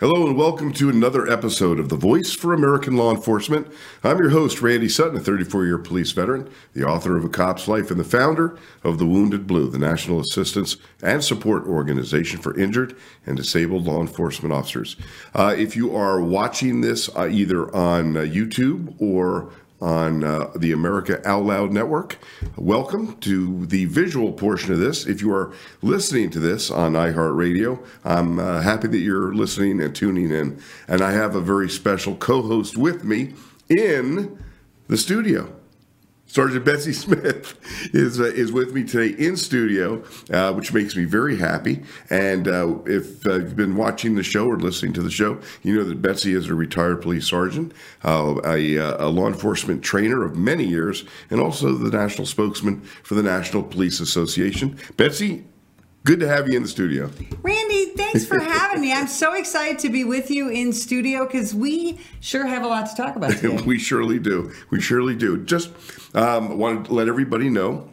Hello and welcome to another episode of The Voice for American Law Enforcement. I'm your host, Randy Sutton, a 34 year police veteran, the author of A Cop's Life, and the founder of The Wounded Blue, the National Assistance and Support Organization for Injured and Disabled Law Enforcement Officers. Uh, if you are watching this uh, either on uh, YouTube or on uh, the America Out Loud Network. Welcome to the visual portion of this. If you are listening to this on iHeartRadio, I'm uh, happy that you're listening and tuning in. And I have a very special co host with me in the studio. Sergeant Betsy Smith is uh, is with me today in studio, uh, which makes me very happy. And uh, if uh, you've been watching the show or listening to the show, you know that Betsy is a retired police sergeant, uh, a, uh, a, law enforcement trainer of many years, and also the national spokesman for the National Police Association. Betsy, Good to have you in the studio. Randy, thanks for having me. I'm so excited to be with you in studio because we sure have a lot to talk about today. we surely do. We surely do. Just um, want to let everybody know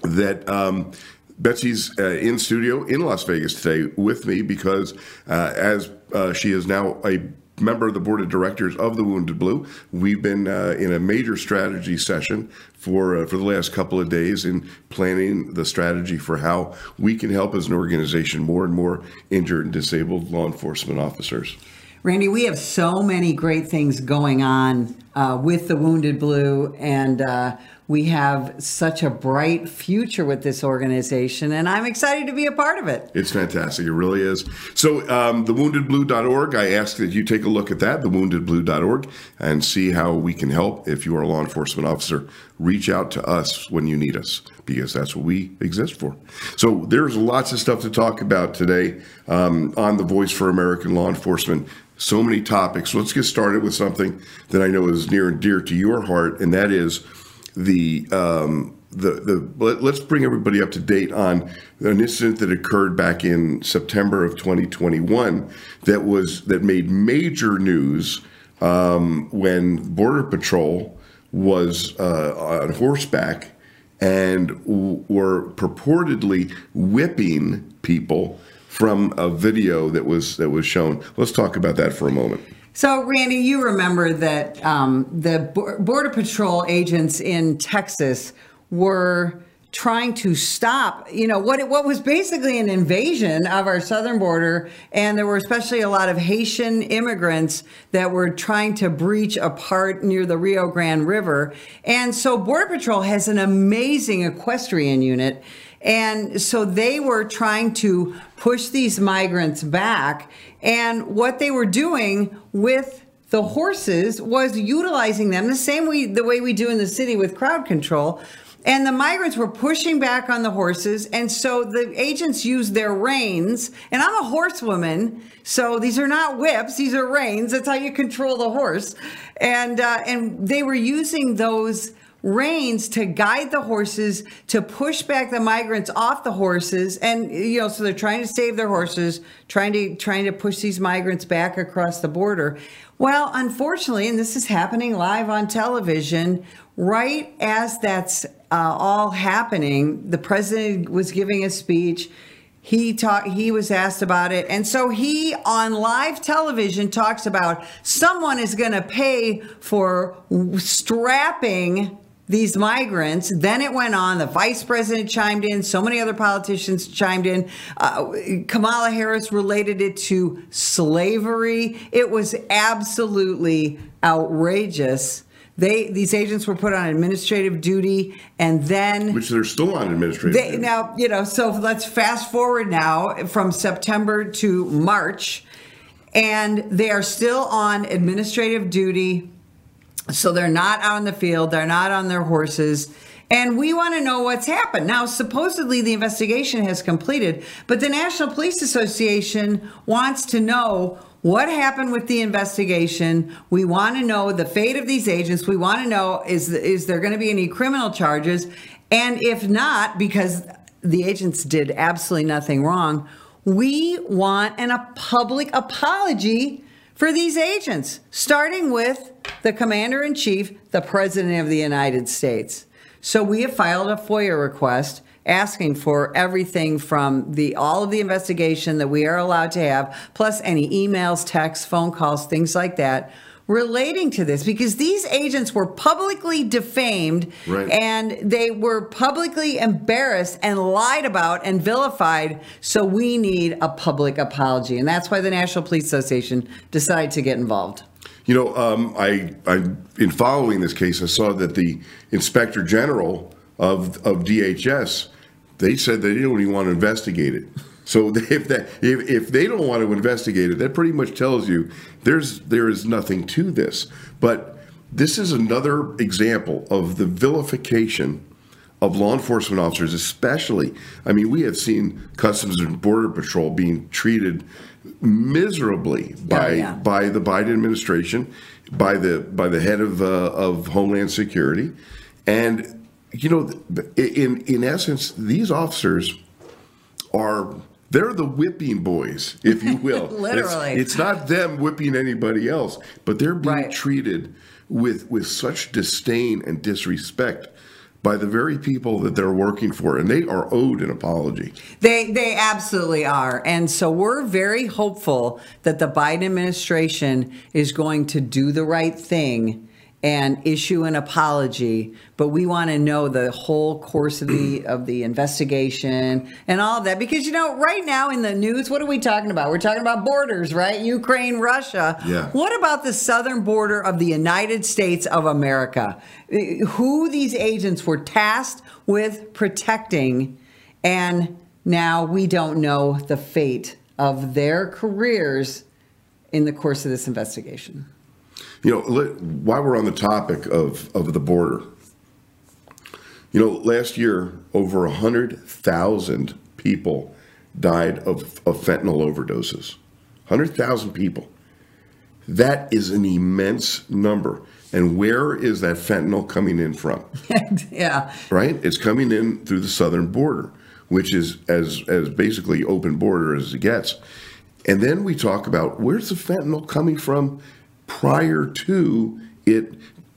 that. Um, Betsy's uh, in studio in Las Vegas today with me because, uh, as uh, she is now a member of the board of directors of the Wounded Blue. We've been uh, in a major strategy session for uh, for the last couple of days in planning the strategy for how we can help as an organization more and more injured and disabled law enforcement officers. Randy, we have so many great things going on uh, with the Wounded Blue, and uh, we have such a bright future with this organization, and I'm excited to be a part of it. It's fantastic. It really is. So, um, thewoundedblue.org, I ask that you take a look at that, thewoundedblue.org, and see how we can help. If you are a law enforcement officer, reach out to us when you need us, because that's what we exist for. So, there's lots of stuff to talk about today um, on The Voice for American Law Enforcement so many topics. Let's get started with something that I know is near and dear to your heart, and that is the um, the the. Let, us bring everybody up to date on an incident that occurred back in September of 2021 that was that made major news um, when Border Patrol was uh, on horseback and w- were purportedly whipping people from a video that was that was shown. Let's talk about that for a moment. So, Randy, you remember that um, the Border Patrol agents in Texas were trying to stop, you know, what what was basically an invasion of our southern border, and there were especially a lot of Haitian immigrants that were trying to breach a part near the Rio Grande River. And so Border Patrol has an amazing equestrian unit and so they were trying to push these migrants back. And what they were doing with the horses was utilizing them the same way the way we do in the city with crowd control. And the migrants were pushing back on the horses. And so the agents used their reins. And I'm a horsewoman. So these are not whips, these are reins. That's how you control the horse. And, uh, and they were using those reins to guide the horses to push back the migrants off the horses and you know so they're trying to save their horses trying to trying to push these migrants back across the border. Well unfortunately and this is happening live on television right as that's uh, all happening the president was giving a speech. He talked he was asked about it. And so he on live television talks about someone is going to pay for strapping these migrants. Then it went on. The vice president chimed in. So many other politicians chimed in. Uh, Kamala Harris related it to slavery. It was absolutely outrageous. They these agents were put on administrative duty, and then which they're still on administrative. They, now you know. So let's fast forward now from September to March, and they are still on administrative duty so they're not in the field, they're not on their horses. And we want to know what's happened. Now, supposedly the investigation has completed, but the National Police Association wants to know what happened with the investigation. We want to know the fate of these agents. We want to know is is there going to be any criminal charges? And if not, because the agents did absolutely nothing wrong, we want an, a public apology for these agents, starting with the commander in chief, the president of the United States. So we have filed a FOIA request asking for everything from the all of the investigation that we are allowed to have, plus any emails, texts, phone calls, things like that relating to this because these agents were publicly defamed Right. and they were publicly embarrassed and lied about and vilified. So we need a public apology. And that's why the National Police Association decided to get involved. You know, um, I, I, in following this case, I saw that the Inspector General of of DHS, they said they didn't even want to investigate it. So if that if, if they don't want to investigate it, that pretty much tells you there's there is nothing to this. But this is another example of the vilification of law enforcement officers, especially. I mean, we have seen Customs and Border Patrol being treated miserably by yeah. by the Biden administration, by the by the head of uh, of Homeland Security, and you know, in in essence, these officers are. They're the whipping boys, if you will. Literally. It's, it's not them whipping anybody else, but they're being Right. treated with with such disdain and disrespect by the very people that they're working for, and they are owed an apology. They they absolutely are. And so we're very hopeful that the Biden administration is going to do the right thing and issue an apology, but we want to know the whole course of the of the investigation and all of that because you know right now in the news what are we talking about? We're talking about borders, right? Ukraine, Russia. Yeah. What about the southern border of the United States of America? Who these agents were tasked with protecting and now we don't know the fate of their careers in the course of this investigation. You know, while we're on the topic of, of the border, you know, last year over 100,000 people died of, of fentanyl overdoses. 100,000 people. That is an immense number. And where is that fentanyl coming in from? yeah. right? It's coming in through the southern border, which is as as basically open border as it gets. And then we talk about where's the fentanyl coming from prior to it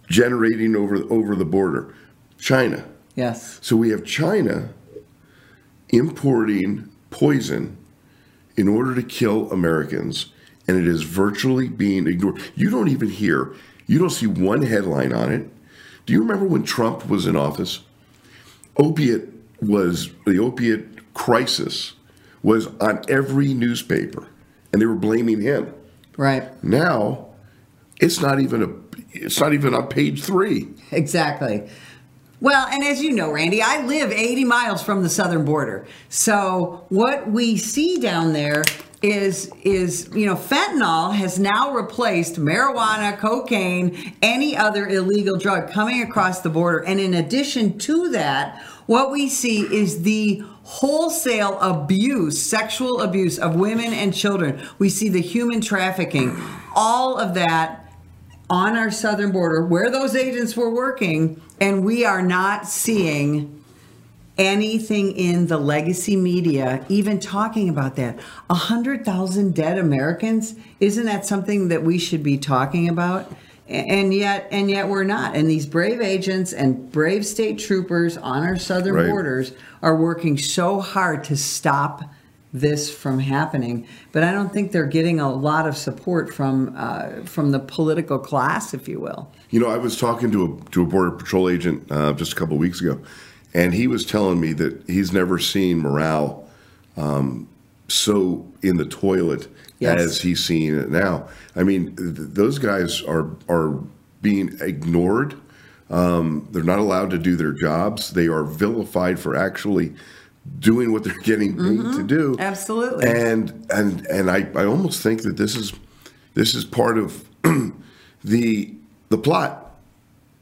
generating over over the border? China. Yes. So we have China importing poison in order to kill Americans, and it is virtually being ignored. You don't even hear, you don't see one headline on it. Do you remember when Trump was in office? Opiate was, the opiate crisis was on every newspaper, and they were blaming him. Right. Now, it's not even a, it's not even on page three. Exactly. Well, and as you know, Randy, I live 80 miles from the southern border. So what we see down there is is you know fentanyl has now replaced marijuana, cocaine, any other illegal drug coming across the border. And in addition to that, what we see is the wholesale abuse, sexual abuse of women and children. We see the human trafficking. All of that on our southern border where those agents were working, and we are not seeing anything in the legacy media even talking about that. A hundred thousand dead Americans, isn't that something that we should be talking about? And yet, and yet we're not. And these brave agents and brave state troopers on our southern Right. borders are working so hard to stop this from happening. But I don't think they're getting a lot of support from uh, from the political class, if you will. You know, I was talking to a to a border patrol agent uh, just a couple of weeks ago, and he was telling me that he's never seen morale um, so in the toilet Yes. as he's seeing it now. I mean, th- those guys are are being ignored. Um, they're not allowed to do their jobs. They are vilified for actually doing what they're getting paid to do. Absolutely. And and and I, I almost think that this is this is part of the the plot.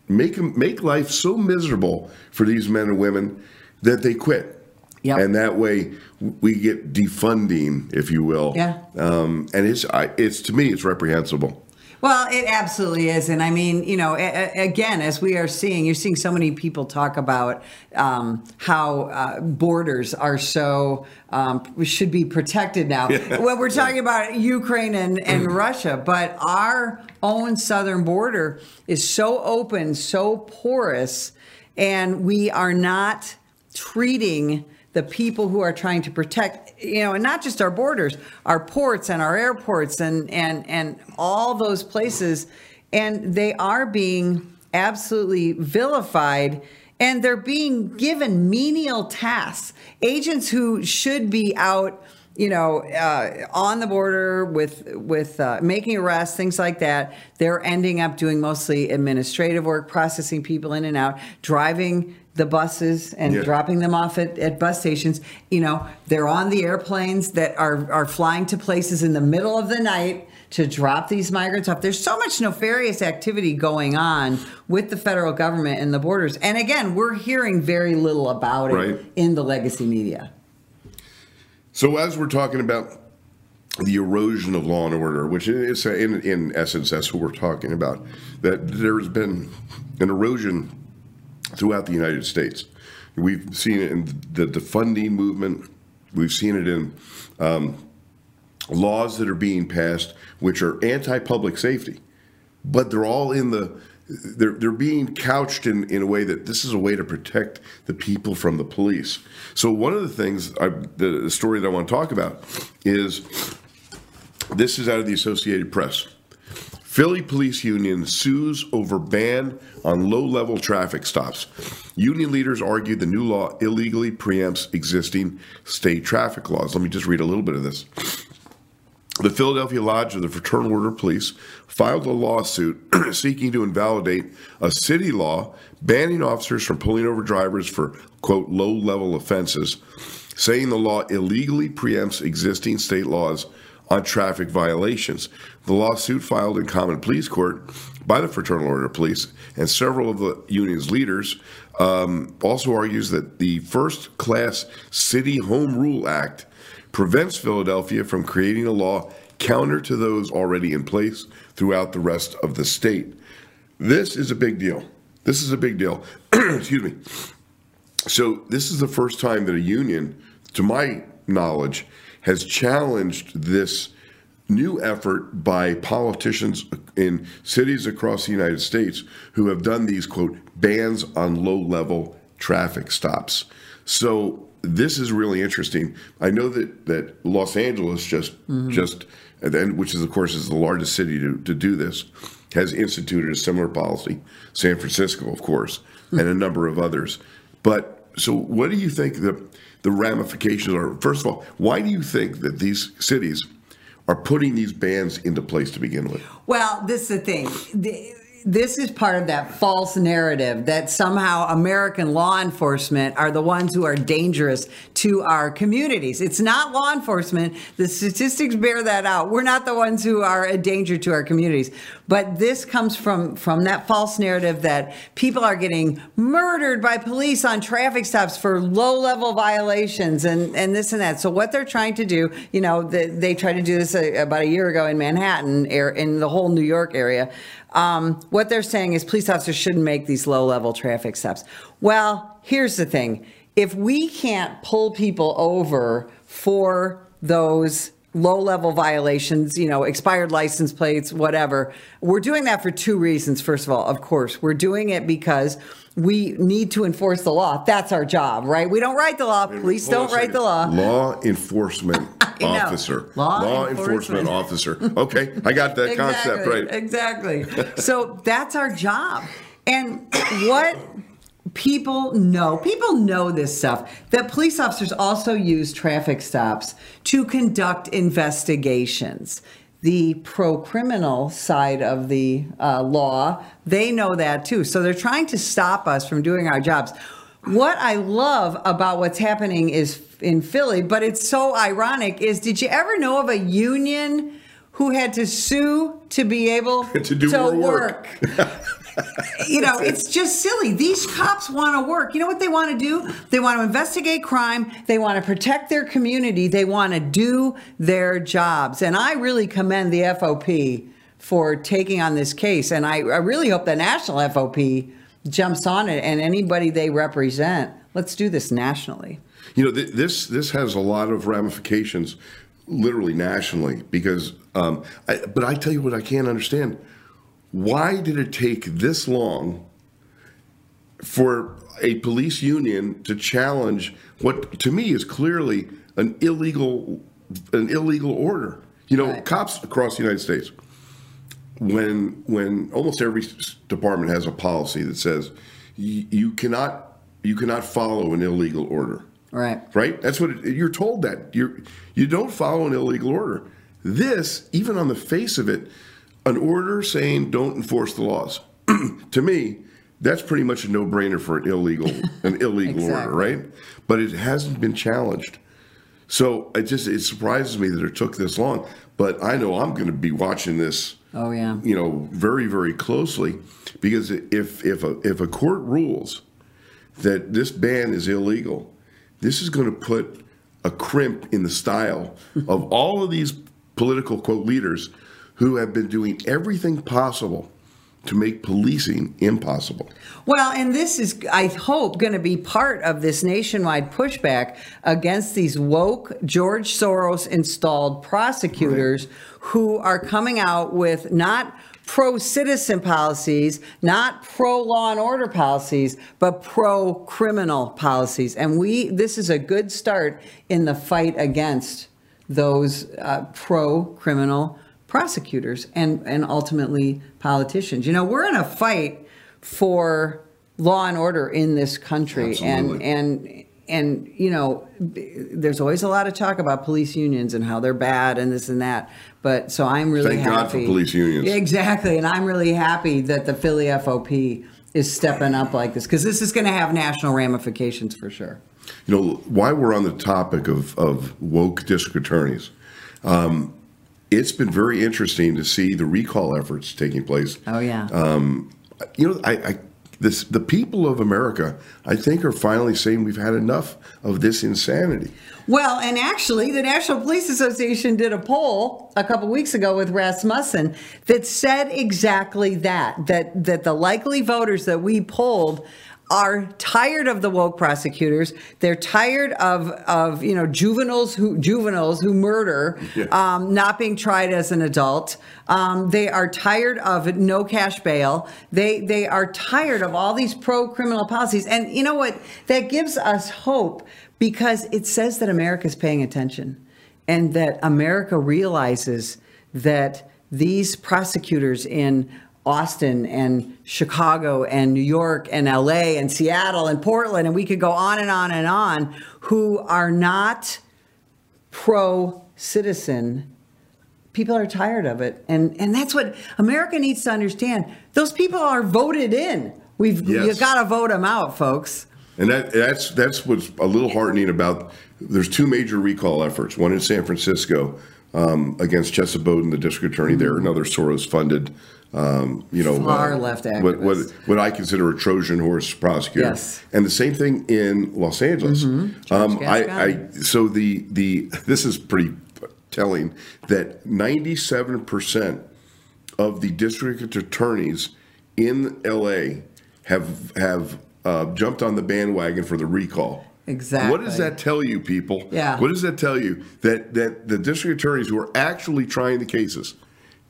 Make 'em- make life so miserable for these men and women that they quit. Yep. And that way we get defunding, if you will. Yeah. Um, and it's I, it's to me it's reprehensible. Well, it absolutely is, and I mean, you know, a- a- again, as we are seeing, you're seeing so many people talk about um, how uh, borders are so um, should be protected now. Well, we're talking about Ukraine and, and Russia, but our own southern border is so open, so porous, and we are not treating the people who are trying to protect, you know, and not just our borders, our ports and our airports and and and all those places, and they are being absolutely vilified and they're being given menial tasks. Agents who should be out, you know, uh, on the border with with uh, making arrests, things like that. They're ending up doing mostly administrative work, processing people in and out, driving the buses and Yeah. dropping them off at, at bus stations. You know, they're on the airplanes that are are flying to places in the middle of the night to drop these migrants off. There's so much nefarious activity going on with the federal government and the borders. And again, we're hearing very little about it Right. in the legacy media. So as we're talking about the erosion of law and order, which is in in essence that's what we're talking about, that there's been an erosion throughout the United States. We've seen it in the defunding movement. We've seen it in um, laws that are being passed, which are anti-public safety, but they're all in the they're they're being couched in, in a way that this is a way to protect the people from the police. So one of the things I, the, the story that I want to talk about is this is out of the Associated Press. Philly Police Union sues over ban on low level traffic stops. Union leaders argue the new law illegally preempts existing state traffic laws. Let me just read a little bit of this. The Philadelphia Lodge of the Fraternal Order of Police filed a lawsuit seeking to invalidate a city law banning officers from pulling over drivers for, quote, low level offenses, saying the law illegally preempts existing state laws on traffic violations. The lawsuit filed in common pleas court by the Fraternal Order of Police and several of the union's leaders um, also argues that the First Class City Home Rule Act prevents Philadelphia from creating a law counter to those already in place throughout the rest of the state. This is a big deal. This is a big deal. Excuse me. So, this is the first time that a union, to my knowledge, has challenged this new effort by politicians in cities across the United States who have done these, quote, bans on low level traffic stops. So, this is really interesting. I know that, that Los Angeles just mm-hmm. just and then which is of course is the largest city to, to do this, has instituted a similar policy. San Francisco, of course, hmm. and a number of others. But so what do you think the the ramifications are? First of all, why do you think that these cities are putting these bans into place to begin with? Well, this is the thing. The- This is part of that false narrative that somehow American law enforcement are the ones who are dangerous to our communities. It's not law enforcement. The statistics bear that out. We're not the ones who are a danger to our communities. But this comes from from that false narrative that people are getting murdered by police on traffic stops for low level violations and and this and that. So what they're trying to do, you know, they, they tried to do this a, about a year ago in Manhattan, in the whole New York area. Um, what they're saying is police officers shouldn't make these low level traffic stops. Well, here's the thing: if we can't pull people over for those low level violations, you know, expired license plates, whatever. We're doing that for two reasons. First of all, of course, we're doing it because we need to enforce the law. That's our job, right? We don't write the law. Police don't write the law. Law enforcement officer. Law enforcement enforcement. officer. Okay, I got that concept right. Exactly. So that's our job. And what people know, people know this stuff, that police officers also use traffic stops to conduct investigations. The pro criminal side of the uh, law, they know that too. So they're trying to stop us from doing our jobs. What I love about what's happening is in Philly, but it's so ironic, is did you ever know of a union who had to sue to be able To do more work. you know, it's just silly. These cops want to work. You know what they want to do? They want to investigate crime. They want to protect their community. They want to do their jobs. And I really commend the FOP for taking on this case. And I, I really hope the national FOP jumps on it and anybody they represent. Let's do this nationally. You know, th- this this has a lot of ramifications, literally nationally. Because, um, I, but I tell you what, I can't understand. Why did it take this long for a police union to challenge what to me is clearly an illegal an illegal order. You know, Right. cops across the United States when when almost every department has a policy that says you cannot you cannot follow an illegal order. Right. Right? That's what it, you're told that. You you don't follow an illegal order. This, even on the face of it, an order saying don't enforce the laws. to me, that's pretty much a no-brainer for an illegal an illegal order, right? But it hasn't been challenged. So it just it surprises me that it took this long. But I know I'm going to be watching this Oh yeah. you know, very, very closely because if if a if a court rules that this ban is illegal, this is going to put a crimp in the style of all of these political quote leaders who have been doing everything possible to make policing impossible. Well, and this is, I hope, going to be part of this nationwide pushback against these woke George Soros installed prosecutors who are coming out with not pro citizen policies, not pro law and order policies, but pro criminal policies. And we, this is a good start in the fight against those uh, pro criminal prosecutors and, and ultimately politicians. You know, we're in a fight for law and order in this country Absolutely. and and and you know there's always a lot of talk about police unions and how they're bad and this and that but so i'm really Thank happy God for police unions. exactly and i'm really happy that the philly fop is stepping up like this because this is going to have national ramifications for sure You know, why we're on the topic of, of woke district attorneys, um, it's been very interesting to see the recall efforts taking place. oh yeah um, you know, I, I this the people of America, I think, are finally saying we've had enough of this insanity. Well, and actually, the National Police Association did a poll a couple weeks ago with Rasmussen that said exactly that that that the likely voters that we polled are tired of the woke prosecutors. They're tired of of you know juveniles who juveniles who murder Yeah. um, not being tried as an adult. Um, they are tired of no cash bail. They they are tired of all these pro criminal policies. And you know what? That gives us hope because it says that America is paying attention and that America realizes that these prosecutors in Austin and Chicago and New York and LA and Seattle and Portland and we could go on and on and on who are not pro citizen people are tired of it and and that's what america needs to understand those people are voted in we've Yes. you got to vote them out folks And that that's that's what's a little heartening about. There's two major recall efforts. One in San Francisco um, against Chesa Boudin, the district attorney there, another Soros-funded, um, you know, Far-left what, what activist. what I consider a Trojan horse prosecutor. Yes. And the same thing in Los Angeles. Um, I, I so the the this is pretty telling that 97 percent of the district attorneys in LA have have uh, jumped on the bandwagon for the recall. Exactly. What does that tell you, people? Yeah. What does that tell you? That that the district attorneys who are actually trying the cases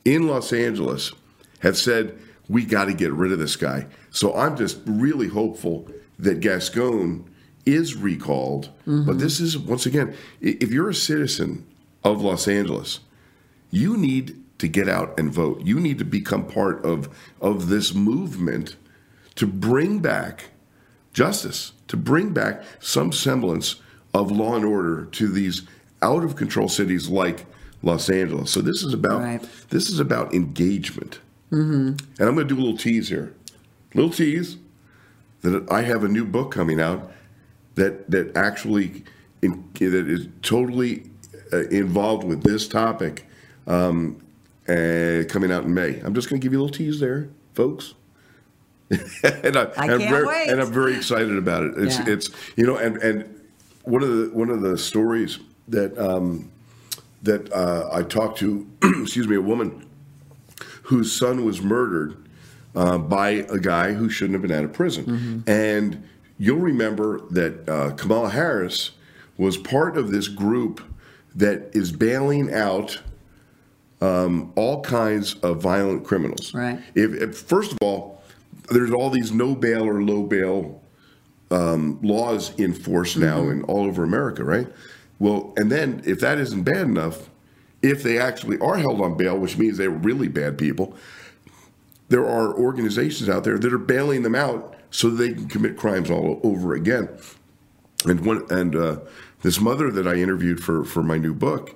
in Los Angeles have said we got to get rid of this guy. So I'm just really hopeful that Gascon is recalled. But mm-hmm. this is once again, if you're a citizen of Los Angeles, you need to get out and vote. You need to become part of of this movement to bring back justice, to bring back some semblance of law and order to these out of control cities like Los Angeles. So this is about Right. this is about engagement. And I'm going to do a little tease here, little tease that I have a new book coming out that that actually in, that is totally uh, involved with this topic, um, uh, coming out in May. I'm just going to give you a little tease there, folks. and I, I am very, wait. And I'm very excited about it. It's Yeah. it's you know and and one of the one of the stories that um, that uh, I talked to, excuse me, a woman whose son was murdered uh, by a guy who shouldn't have been out of prison. Mm-hmm. And you'll remember that uh, Kamala Harris was part of this group that is bailing out um, all kinds of violent criminals. Right. If, if first of all, there's all these no bail or low bail um, laws in force now Mm-hmm. in all over America, right? Well, and then if that isn't bad enough, if they actually are held on bail, which means they're really bad people, there are organizations out there that are bailing them out so they can commit crimes all over again. And one and uh, this mother that I interviewed for for my new book,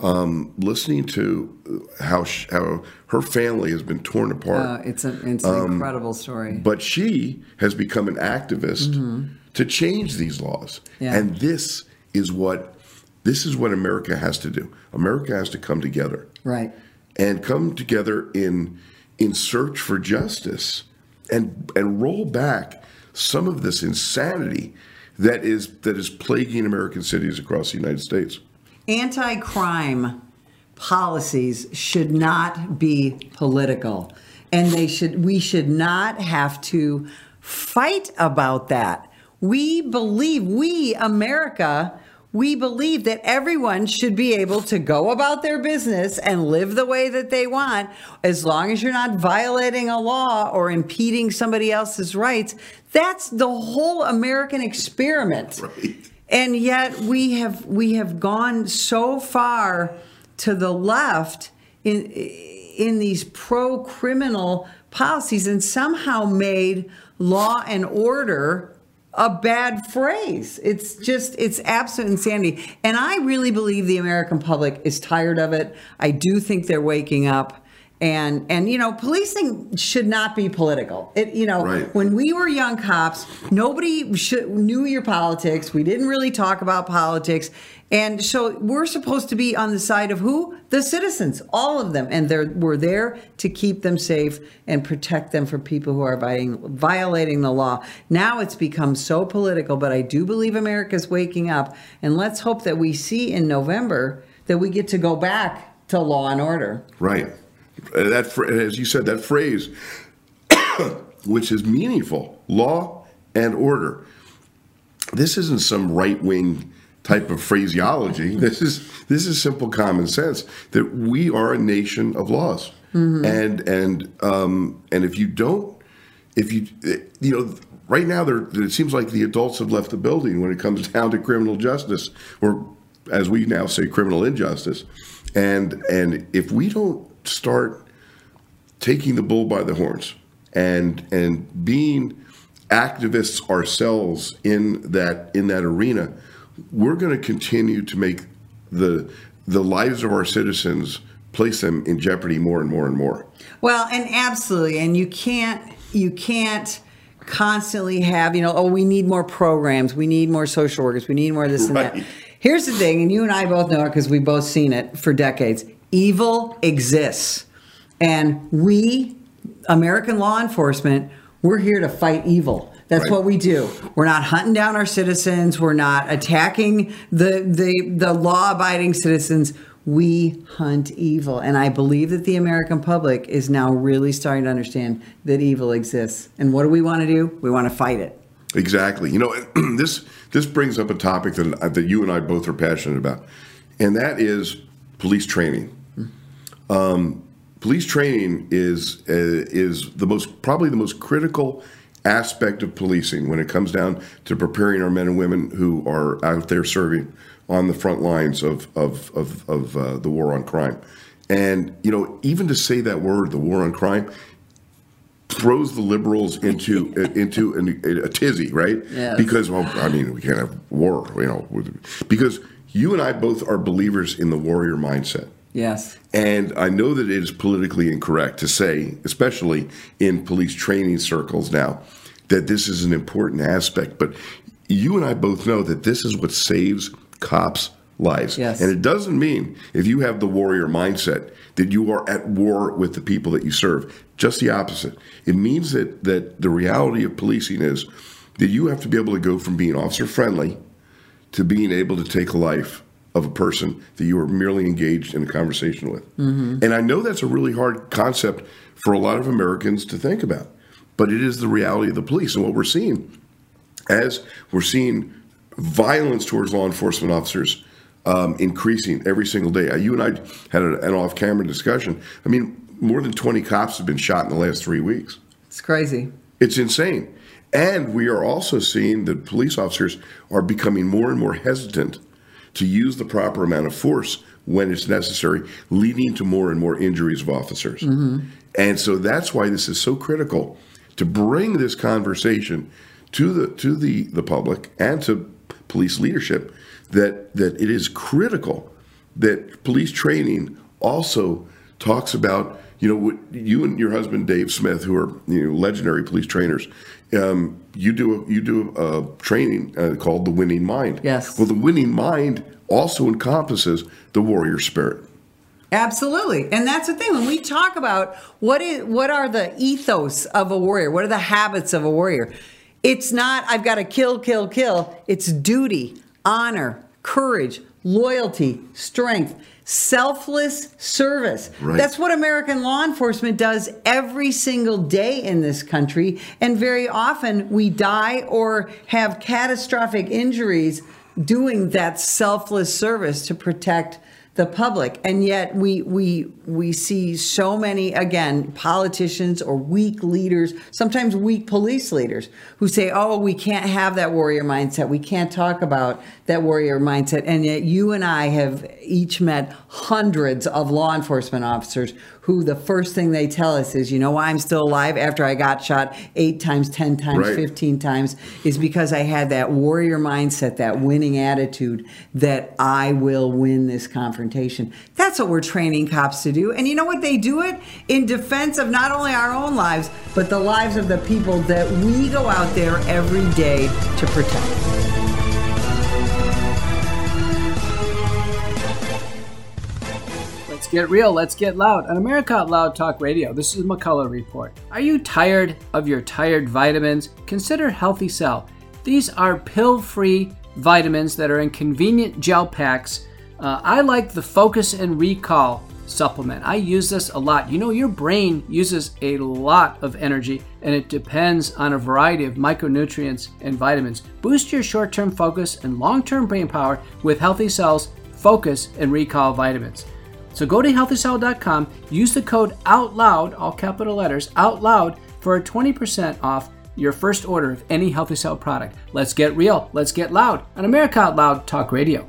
um, listening to how sh- how her family has been torn apart Uh, it's, a, it's an incredible story. but she has become an activist to change these laws. Yeah. And this is what this is what America has to do. America has to come together right. and come together in in search for justice and and roll back some of this insanity that is that is plaguing American cities across the United States. Anti crime policies should not be political. And they should we should not have to fight about that. We believe, we, America, we believe that everyone should be able to go about their business and live the way that they want as long as you're not violating a law or impeding somebody else's rights. That's the whole American experiment. Right. And yet we have we have gone so far to the left in in these pro criminal policies and somehow made law and order a bad phrase. It's just it's absolute insanity. And I really believe the American public is tired of it. I do think they're waking up. And and you know, policing should not be political. It you know, Right. when we were young cops, nobody should, knew your politics. We didn't really talk about politics. And so we're supposed to be on the side of who? The citizens, all of them. And they're, we're there to keep them safe and protect them from people who are violating, violating the law. Now it's become so political, but I do believe America's waking up. And let's hope that we see in November that we get to go back to law and order. Right. Uh, That as you said, that phrase, which is meaningful, law and order. This isn't some right wing type of phraseology. This is this is simple common sense that we are a nation of laws, and and um, and if you don't, if you you know. Right now, there it seems like the adults have left the building when it comes down to criminal justice, or as we now say, criminal injustice. And and if we don't start taking the bull by the horns and and being activists ourselves in that in that arena, we're going to continue to make the the lives of our citizens place them in jeopardy more and more and more. Well, and absolutely, and you can't you can't constantly have you know oh we need more programs, we need more social workers, we need more this and that. Here's the thing, and you and I both know it because we've both seen it for decades. Evil exists, and we, American law enforcement, we're here to fight evil. That's Right. what we do. We're not hunting down our citizens. We're not attacking the the the law-abiding citizens. We hunt evil, and I believe that the American public is now really starting to understand that evil exists. And what do we want to do? We want to fight it. Exactly. You know, this this brings up a topic that that you and I both are passionate about, and that is police training. Um, police training is uh, is the most probably the most critical aspect of policing when it comes down to preparing our men and women who are out there serving on the front lines of of of, of uh, the war on crime. And you know, even to say that word, the war on crime, throws the liberals into into an, a tizzy, right? Yes. Because well, I mean, we can't have war, you know, because you and I both are believers in the warrior mindset. Yes. And I know that it is politically incorrect to say, especially in police training circles now, that this is an important aspect. But you and I both know that this is what saves cops' lives. Yes. And it doesn't mean if you have the warrior mindset that you are at war with the people that you serve. Just the opposite. It means that that the reality of policing is that you have to be able to go from being officer friendly to being able to take a life of a person that you are merely engaged in a conversation with. And I know that's a really hard concept for a lot of Americans to think about, but it is the reality of the police. And what we're seeing as we're seeing violence towards law enforcement officers um, increasing every single day. Uh, You and I had an off camera discussion. I mean, more than 20 cops have been shot in the last three weeks. It's crazy. It's insane. And we are also seeing that police officers are becoming more and more hesitant to use the proper amount of force when it's necessary, leading to more and more injuries of officers. Mm-hmm. And so that's why this is so critical to bring this conversation to the to the, the public and to police leadership that that it is critical that police training also talks about you know what you and your husband Dave Smith, who are you know, legendary police trainers, um, you do a, you do a training uh, called the Winning Mind. Yes. Well, the Winning Mind also encompasses the warrior spirit. Absolutely. And that's the thing when we talk about what is what are the ethos of a warrior? What are the habits of a warrior? It's not I've got to kill kill kill. It's duty, honor, courage, loyalty, strength, selfless service. Right. That's what American law enforcement does every single day in this country. And very often we die or have catastrophic injuries doing that selfless service to protect the public. And yet we we we see so many again politicians or weak leaders sometimes weak police leaders who say oh we can't have that warrior mindset. We can't talk about that warrior mindset. And yet you and I have each met hundreds of law enforcement officers who the first thing they tell us is you know why I'm still alive? After I got shot 8 times 10 times Right. 15 times is because I had that warrior mindset that winning attitude that I will win this confrontation. That's what we're training cops to do. And you know what? They do it in defense of not only our own lives but the lives of the people that we go out there every day to protect get real, let's get loud. On America Out Loud Talk Radio, this is McCullough Report. Are you tired of your tired vitamins? Consider Healthy Cell. These are pill free vitamins that are in convenient gel packs. Uh, I like the Focus and Recall supplement. I use this a lot. You know, your brain uses a lot of energy and it depends on a variety of micronutrients and vitamins. Boost your short term focus and long term brain power with Healthy Cells Focus and Recall vitamins. So go to healthycell.com, use the code OUTLOUD, all capital letters, OUTLOUD, for a 20% off your first order of any Healthy Cell product. Let's get real, let's get loud on America Out Loud Talk Radio.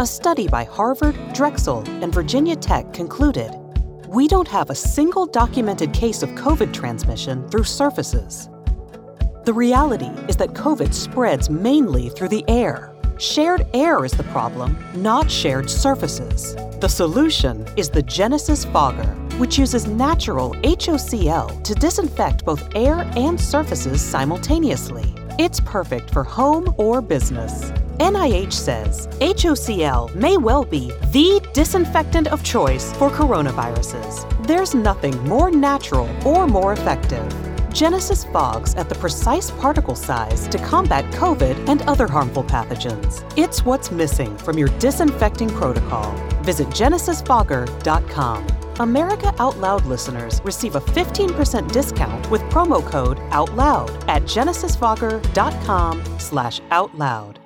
A study by Harvard, Drexel, and Virginia Tech concluded we don't have a single documented case of COVID transmission through surfaces. The reality is that COVID spreads mainly through the air. Shared air is the problem, not shared surfaces. The solution is the Genesis Fogger, which uses natural HOCl to disinfect both air and surfaces simultaneously. It's perfect for home or business. NIH says HOCl may well be the disinfectant of choice for coronaviruses. There's nothing more natural or more effective. Genesis fogs at the precise particle size to combat COVID and other harmful pathogens. It's what's missing from your disinfecting protocol. Visit genesisfogger.com. America Out Loud listeners receive a 15% discount with promo code OUTLOUD at genesisfogger.com slash OUTLOUD.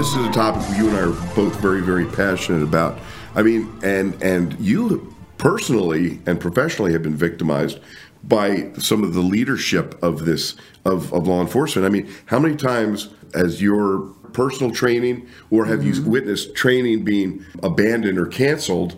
This is a topic you and I are both very, very passionate about. I mean, and and you personally and professionally have been victimized by some of the leadership of this of, of law enforcement. I mean, how many times has your personal training or have you mm-hmm. witnessed training being abandoned or canceled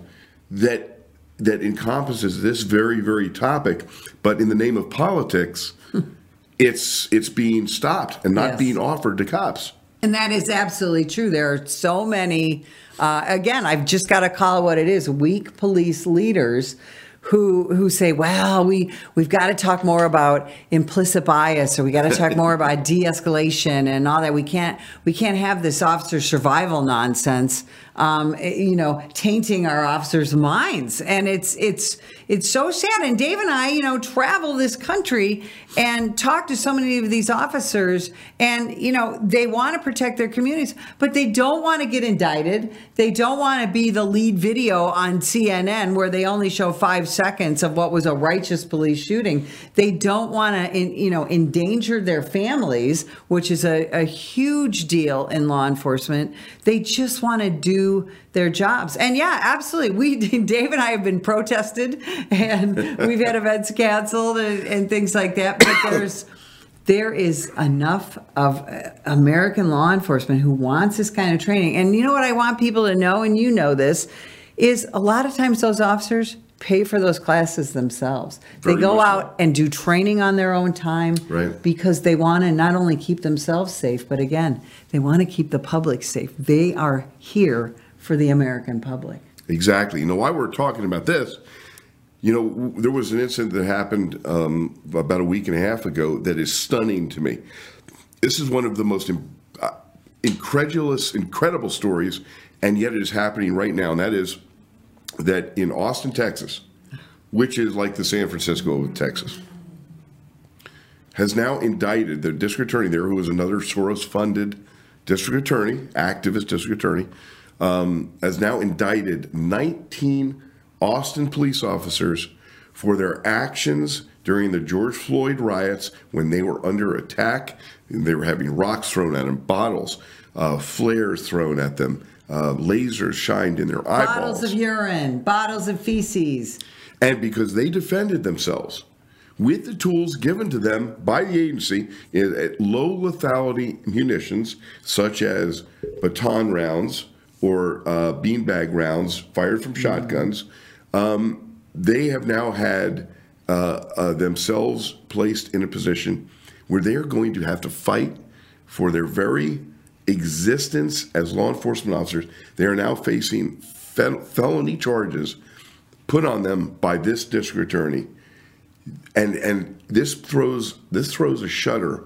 that that encompasses this very, very topic, but in the name of politics, hmm. it's it's being stopped and not Yes. being offered to cops. And that is absolutely true. There are so many, uh, again, I've just got to call what it is weak police leaders who who say, "Well, we we've got to talk more about implicit bias, or we got to talk more about de-escalation and all that. We can't we can't have this officer survival nonsense." Um, you know, tainting our officers' minds, and it's it's it's so sad. And Dave and I, you know, travel this country and talk to so many of these officers, and you know, they want to protect their communities, but they don't want to get indicted. They don't want to be the lead video on CNN where they only show five seconds of what was a righteous police shooting. They don't want to, you know, endanger their families, which is a, a huge deal in law enforcement. They just want to do their jobs. And yeah, absolutely. We, Dave and I have been protested and we've had events canceled and, and things like that. But there's, there is enough of uh, American law enforcement who wants this kind of training. And you know what I want people to know, and you know this, is a lot of times those officers pay for those classes themselves. Very they go much so. out and do training on their own time Right. because they want to not only keep themselves safe, but again, they want to keep the public safe. They are here for the American public. Exactly. You know why we're talking about this? You know, there was an incident that happened um, about a week and a half ago that is stunning to me. This is one of the most uh, incredulous, incredible stories, and yet it is happening right now. And that is that in Austin, Texas, which is like the San Francisco of Texas, has now indicted the district attorney there, who is another Soros-funded district attorney, activist district attorney, um, has now indicted 19 Austin police officers for their actions during the George Floyd riots when they were under attack. They were having rocks thrown at them, bottles, uh, flares thrown at them, uh, lasers shined in their eyeballs. Bottles of urine, bottles of feces. And because they defended themselves with the tools given to them by the agency in, at low lethality munitions, such as baton rounds or uh, beanbag rounds fired from shotguns, um, they have now had uh, uh, themselves placed in a position where they are going to have to fight for their very existence as law enforcement officers. They are now facing fel- felony charges put on them by this district attorney, and and this throws this throws a shudder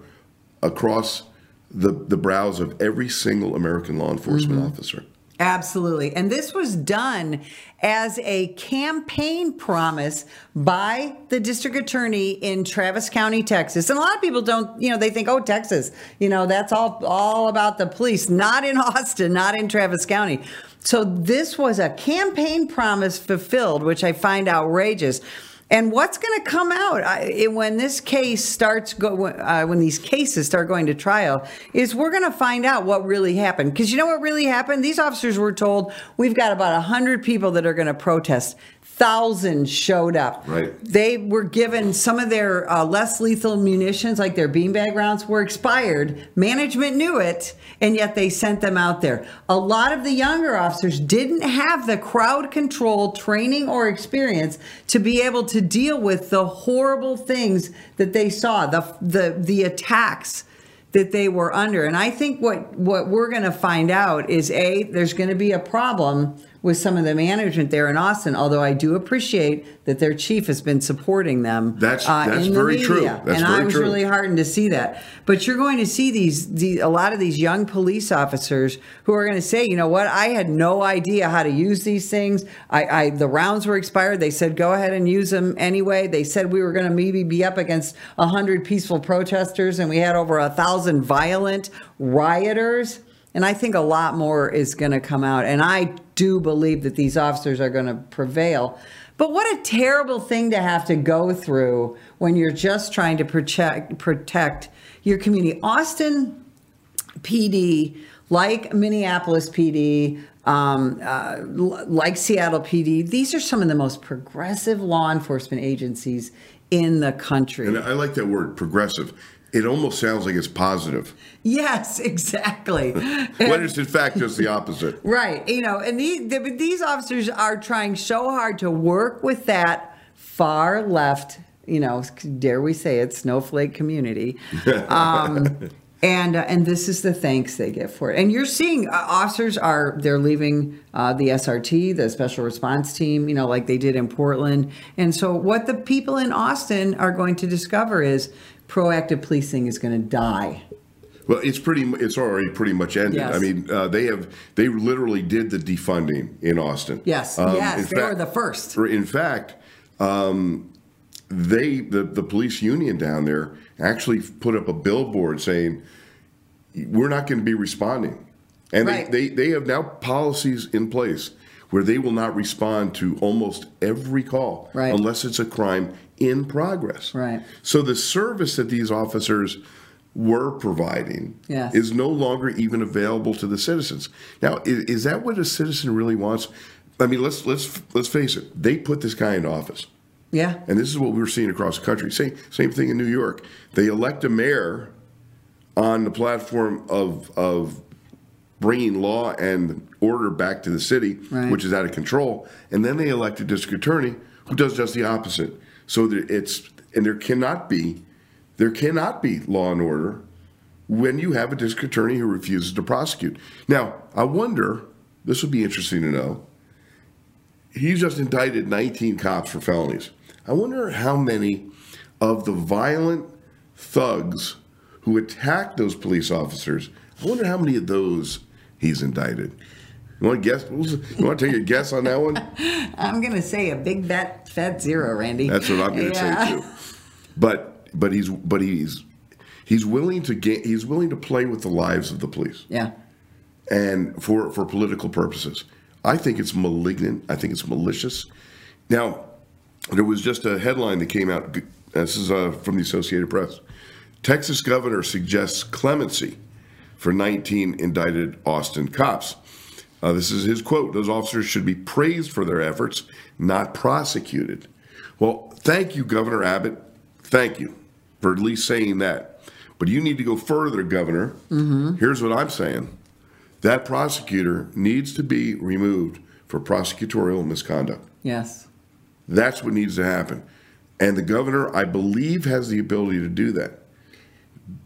across the the brows of every single American law enforcement mm-hmm. officer. Absolutely. And this was done as a campaign promise by the district attorney in Travis County, Texas. And a lot of people don't, you know, they think, oh, Texas, you know, that's all, all about the police. Not in Austin, not in Travis County. So this was a campaign promise fulfilled, which I find outrageous. And what's going to come out I, when this case starts go uh, when these cases start going to trial is we're going to find out what really happened because you know what really happened. These officers were told we've got about hundred people that are going to protest. Thousands showed up. Right. They were given some of their uh, less lethal munitions, like their beanbag rounds, were expired. Management knew it, and yet they sent them out there. A lot of the younger officers didn't have the crowd control training or experience to be able to deal with the horrible things that they saw, the the the attacks that they were under. And I think what what we're going to find out is a there's going to be a problem with some of the management there in Austin. Although I do appreciate that their chief has been supporting them. uh, That's- that's in the very true. media. That's and I was true. really heartened to see that. But you're going to see these, the, a lot of these young police officers who are going to say, you know what, I had no idea how to use these things. I, I the rounds were expired. They said go ahead and use them anyway. They said we were going to maybe be up against a hundred peaceful protesters, and we had over a thousand violent rioters. And I think a lot more is going to come out. And I do believe that these officers are going to prevail. But what a terrible thing to have to go through when you're just trying to protect protect your community. Austin PD, like Minneapolis PD, um, uh, like Seattle PD, these are some of the most progressive law enforcement agencies in the country. And I like that word, progressive. It almost sounds like it's positive, yes, exactly. when it's in fact just the opposite. Right. You know, and these, the, these officers are trying so hard to work with that far left, you know, dare we say it, snowflake community. Um, And uh, and this is the thanks they get for it. And you're seeing uh, officers are they're leaving uh, the SRT, the Special Response Team, you know, like they did in Portland. And so what the people in Austin are going to discover is proactive policing is going to die. Well, it's pretty. It's already pretty much ended. Yes. I mean, uh, they have. They literally did the defunding in Austin. Yes, Um, yes, they were the first. In fact, um, they the the police union down there actually put up a billboard saying, "We're not going to be responding," and Right. they, they they have now policies in place where they will not respond to almost every call Right. unless it's a crime in progress. Right. So the service that these officers were providing Yes. is no longer even available to the citizens. Now, is, is that what a citizen really wants? I mean, let's let's let's face it. They put this guy in office, Yeah. and this is what we're seeing across the country. Same same thing in New York. They elect a mayor on the platform of of bringing law and order back to the city, Right. which is out of control, and then they elect a district attorney who does just the opposite. So it's and there cannot be there cannot be law and order when you have a district attorney who refuses to prosecute. Now, I wonder. This would be interesting to know. He just indicted 19 cops for felonies. I wonder how many of the violent thugs who attacked those police officers. I wonder how many of those he's indicted. You want to guess? You want to take a guess on that one? I'm going to say a big bet, fat zero, Randy. That's what I'm going to Yeah. say too. But but he's but he's he's willing to get he's willing to play with the lives of the police Yeah. and for for political purposes. I think it's malignant. I think it's malicious. Now, there was just a headline that came out. This is uh, from the Associated Press. Texas governor suggests clemency for 19 indicted Austin cops. Uh, this is his quote: "Those officers should be praised for their efforts, not prosecuted." Well, thank you, Governor Abbott. Thank you for at least saying that. But you need to go further, Governor. Here's what I'm saying that prosecutor needs to be removed for prosecutorial misconduct. Yes. That's what needs to happen. And the governor, I believe, has the ability to do that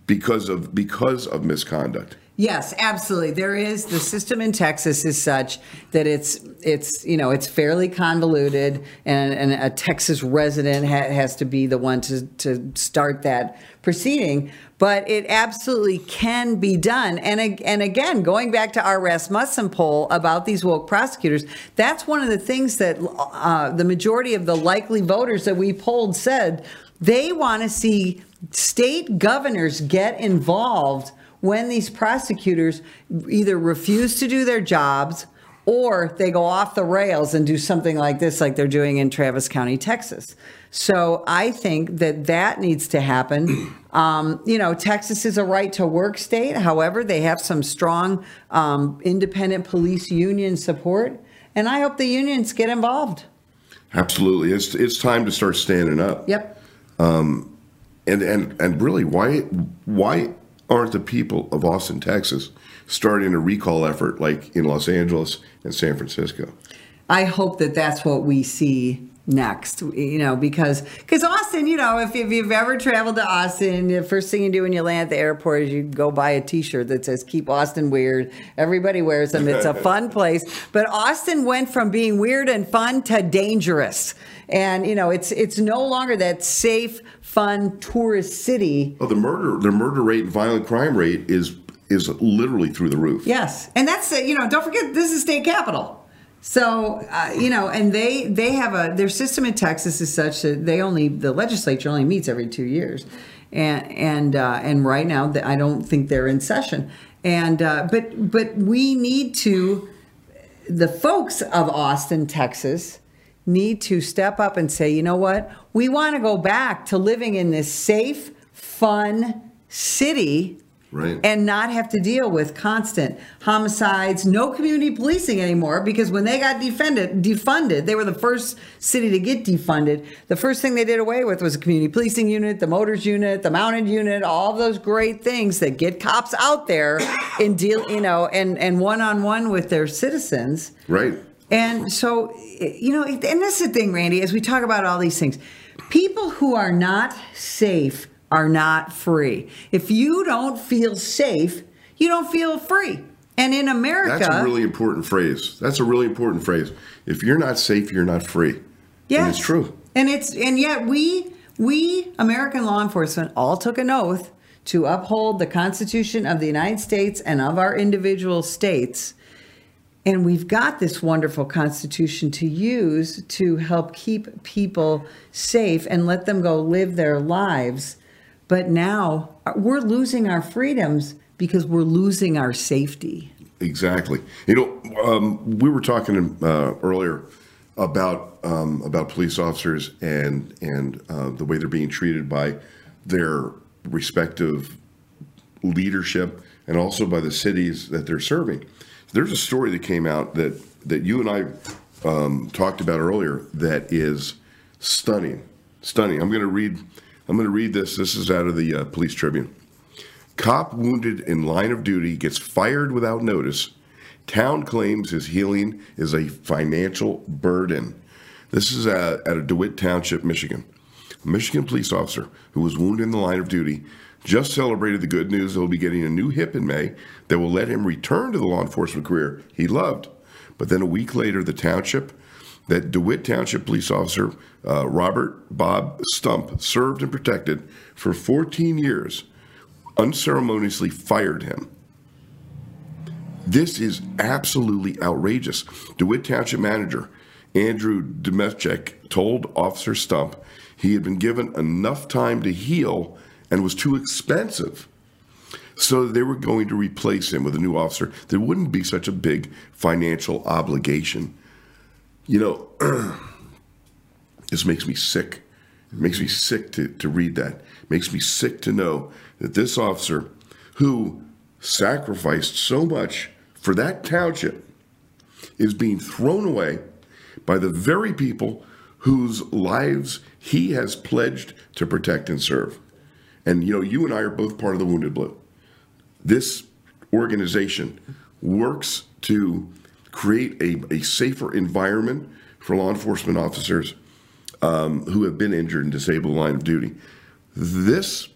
because of because of misconduct. Yes, absolutely. There is the system in Texas is such that it's it's you know it's fairly convoluted, and, and a Texas resident ha- has to be the one to to start that proceeding. But it absolutely can be done. And and again, going back to our Rasmussen poll about these woke prosecutors, that's one of the things that uh, the majority of the likely voters that we polled said they want to see state governors get involved when these prosecutors either refuse to do their jobs or they go off the rails and do something like this, like they're doing in Travis County, Texas. So I think that that needs to happen. Um, you know, Texas is a right to work state. However, they have some strong um, independent police union support. And I hope the unions get involved. Absolutely, it's it's time to start standing up. Yep. And and and really, why why aren't the people of Austin, Texas, starting a recall effort like in Los Angeles and San Francisco? I hope that that's what we see next, you know, because because Austin, you know, if, if you've ever traveled to Austin, the first thing you do when you land at the airport is you go buy a T-shirt that says "Keep Austin Weird." Everybody wears them. It's a fun place, but Austin went from being weird and fun to dangerous, and you know, it's it's no longer that safe, fun tourist city. Oh, the murder the murder rate and violent crime rate is is literally through the roof. Yes, and that's you know, don't forget this is state capital. So uh, you know, and they they have a their system in Texas is such that they only the legislature only meets every two years, and and uh, and right now I don't think they're in session. And uh, but but we need to the folks of Austin, Texas, need to step up and say, you know what? We want to go back to living in this safe, fun city. Right. And not have to deal with constant homicides, no community policing anymore because when they got defended, defunded, they were the first city to get defunded. The first thing they did away with was a community policing unit, the motors unit, the mounted unit, all those great things that get cops out there and deal, you know, and and one on one with their citizens. Right. And so, you know, and this is the thing, Randy, as we talk about all these things, people who are not safe are not free. If you don't feel safe, you don't feel free. And in America, That's a really important phrase. That's a really important phrase. If you're not safe, you're not free. Yeah, And it's true. And it's and yet we we American law enforcement all took an oath to uphold the Constitution of the United States and of our individual states. And we've got this wonderful Constitution to use to help keep people safe and let them go live their lives. But now uh, we're losing our freedoms because we're losing our safety. Exactly. You know, um, we were talking uh, earlier about um, about police officers and and uh, the way they're being treated by their respective leadership and also by the cities that they're serving. There's a story that came out that that you and I um, talked about earlier that is stunning, stunning. I'm going to read. I'm going to read this. This is out of the uh, Police Tribune. Cop wounded in line of duty gets fired without notice. Town claims his healing is a financial burden. This is at, at a DeWitt Township, Michigan. A Michigan police officer who was wounded in the line of duty just celebrated the good news that he'll be getting a new hip in May that will let him return to the law enforcement career he loved. But then a week later, the township, that DeWitt Township police officer uh, Robert Bob Stump served and protected for 14 years, unceremoniously fired him. This is absolutely outrageous. DeWitt Township manager Andrew Demechek told Officer Stump he had been given enough time to heal and was too expensive. So they were going to replace him with a new officer. There wouldn't be such a big financial obligation. You know, this makes me sick. It makes me sick to, to read that. It makes me sick to know that this officer, who sacrificed so much for that township, is being thrown away by the very people whose lives he has pledged to protect and serve. And you know, you and I are both part of the Wounded Blue. This organization works to create a, a safer environment for law enforcement officers um, who have been injured and disabled in line of duty. This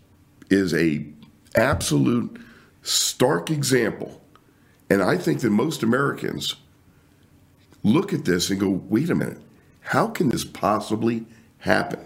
is a absolute stark example, and I think that most Americans look at this and go, "Wait a minute, how can this possibly happen?"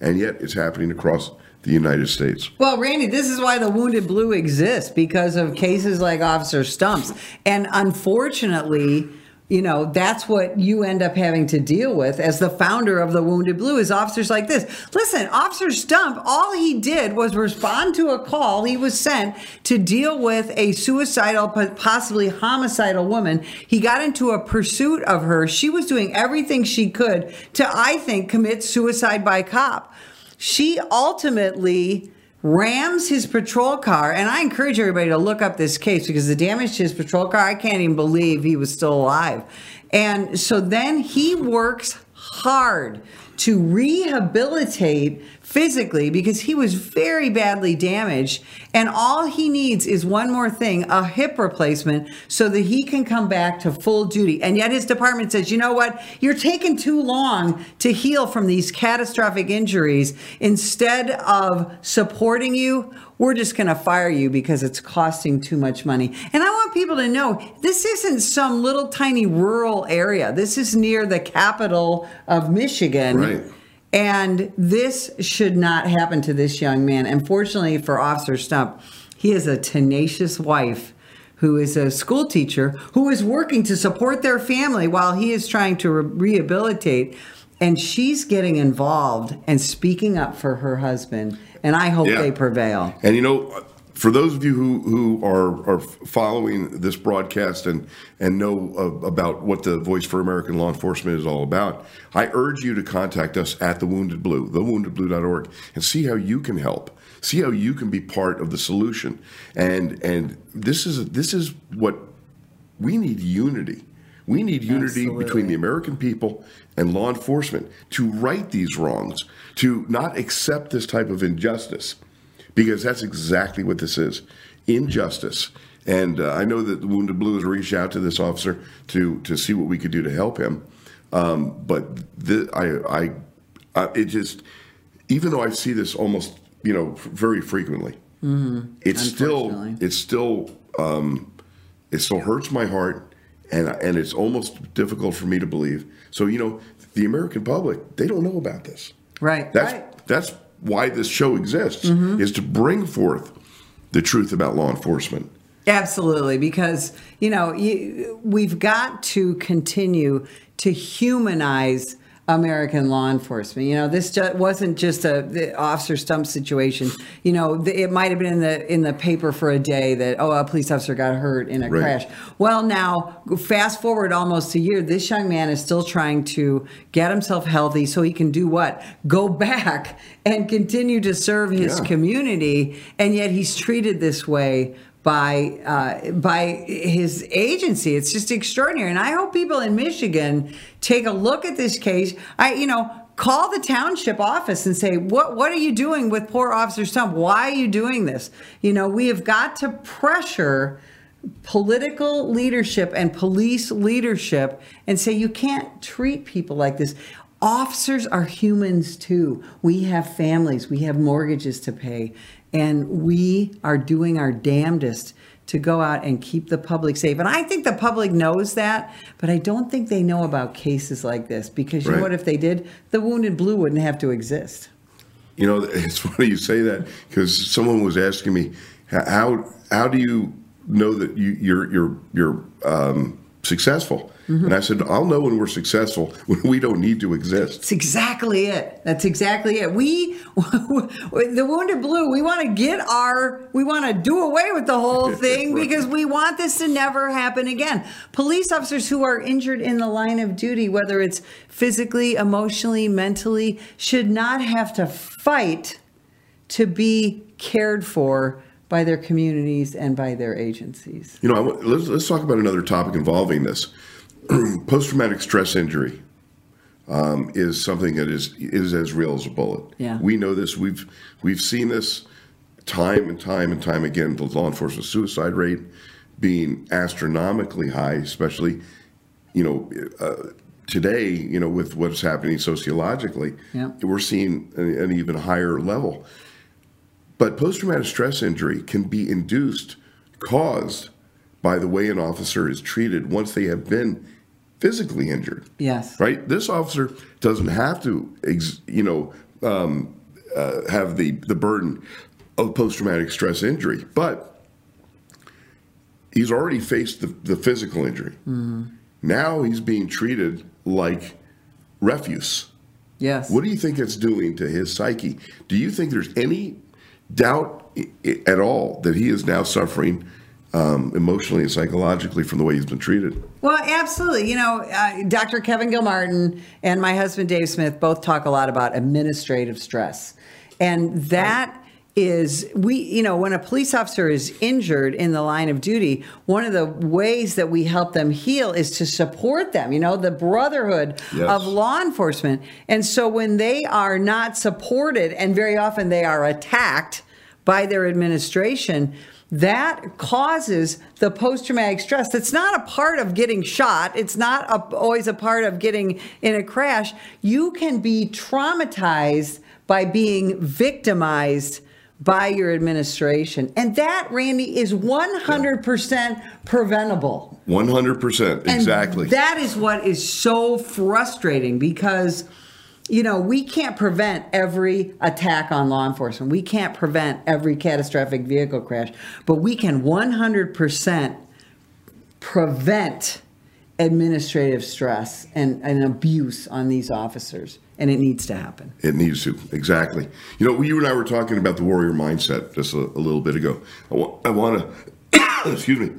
And yet, it's happening across the United States. Well, Randy, this is why the Wounded Blue exists because of cases like Officer Stumps. And unfortunately, you know, that's what you end up having to deal with as the founder of the Wounded Blue is officers like this. Listen, Officer Stump, all he did was respond to a call he was sent to deal with a suicidal, possibly homicidal woman. He got into a pursuit of her. She was doing everything she could to, I think, commit suicide by cop. She ultimately rams his patrol car. And I encourage everybody to look up this case because the damage to his patrol car, I can't even believe he was still alive. And so then he works hard to rehabilitate physically because he was very badly damaged. And all he needs is one more thing a hip replacement so that he can come back to full duty. And yet his department says, you know what? You're taking too long to heal from these catastrophic injuries. Instead of supporting you, we're just going to fire you because it's costing too much money. And I want people to know this isn't some little tiny rural area. This is near the capital of Michigan. Right. And this should not happen to this young man. Unfortunately for Officer Stump, he has a tenacious wife who is a school teacher who is working to support their family while he is trying to re- rehabilitate. And she's getting involved and speaking up for her husband. And I hope Yeah. they prevail. And you know, for those of you who, who are, are following this broadcast and, and know uh, about what the Voice for American Law Enforcement is all about, I urge you to contact us at the Wounded Blue, thewoundedblue.org, and see how you can help. See how you can be part of the solution. And and this is this is what we need unity. We need unity Absolutely. between the American people and law enforcement to right these wrongs, to not accept this type of injustice, because that's exactly what this is injustice. And uh, I know that the Wounded Blue has reached out to this officer to, to see what we could do to help him. Um, but I, I, I, it just, even though I see this almost you know, f- very frequently. Mm-hmm. It's still, it's still, um, it still hurts my heart, and and it's almost difficult for me to believe. So you know, the American public they don't know about this. Right. That's right. that's why this show exists mm-hmm. is to bring forth the truth about law enforcement. Absolutely, because you know you, we've got to continue to humanize American law enforcement. You know, this ju- wasn't just a the officer stump situation. You know, the, it might have been in the in the paper for a day that oh a police officer got hurt in a Right. crash. Well, now fast forward almost a year, this young man is still trying to get himself healthy so he can do what? Go back and continue to serve his Yeah. community, and yet he's treated this way by uh, by his agency. It's just extraordinary, and I hope people in Michigan take a look at this case. I, you know. Call the township office and say, what, what are you doing with poor Officer Stump? Why are you doing this? You know, we have got to pressure political leadership and police leadership and say you can't treat people like this. Officers are humans too. We have families, we have mortgages to pay, and we are doing our damnedest to go out and keep the public safe. And I think the public knows that, but I don't think they know about cases like this because you know what? If they did, the Wounded Blue wouldn't have to exist. You know, it's funny you say that because someone was asking me how how do you know that you, you're you're you're um, successful, Mm-hmm. and I said I'll know when we're successful when we don't need to exist. That's exactly it. That's exactly it. We, the Wounded Blue, we want to get our, we want to do away with the whole thing Right. because we want this to never happen again. Police officers who are injured in the line of duty, whether it's physically, emotionally, mentally, should not have to fight to be cared for by their communities and by their agencies. You know, let's let's talk about another topic involving this. Post traumatic stress injury um, is something that is is as real as a bullet. Yeah. we know this. We've we've seen this time and time and time again. The law enforcement suicide rate being astronomically high, especially you know. Uh, Today, you know, with what's happening sociologically, Yeah. we're seeing an, an even higher level. But post traumatic stress injury can be induced, caused by the way an officer is treated once they have been physically injured. Yes. Right? This officer doesn't have to, ex, you know, um, uh, have the, the burden of post traumatic stress injury, but he's already faced the, the physical injury. Now he's being treated like refuse. Yes. What do you think it's doing to his psyche? Do you think there's any doubt at all that he is now suffering um, emotionally and psychologically from the way he's been treated? Well, absolutely. You know, uh, Dr. Kevin Gilmartin and my husband Dave Smith both talk a lot about administrative stress. And that is, we, you know, when a police officer is injured in the line of duty, one of the ways that we help them heal is to support them, you know, the brotherhood Yes. of law enforcement. And so when they are not supported, and very often they are attacked by their administration, that causes the post traumatic stress. That's not a part of getting shot. It's not a, always a part of getting in a crash. You can be traumatized by being victimized by your administration. And that, Randy, is 100% preventable. 100%. And Exactly. that is what is so frustrating because, you know, we can't prevent every attack on law enforcement. We can't prevent every catastrophic vehicle crash, but we can 100% prevent administrative stress and, and abuse on these officers. And it needs to happen. It needs to exactly. You know, you and I were talking about the warrior mindset just a, a little bit ago. I want, I want to, excuse me,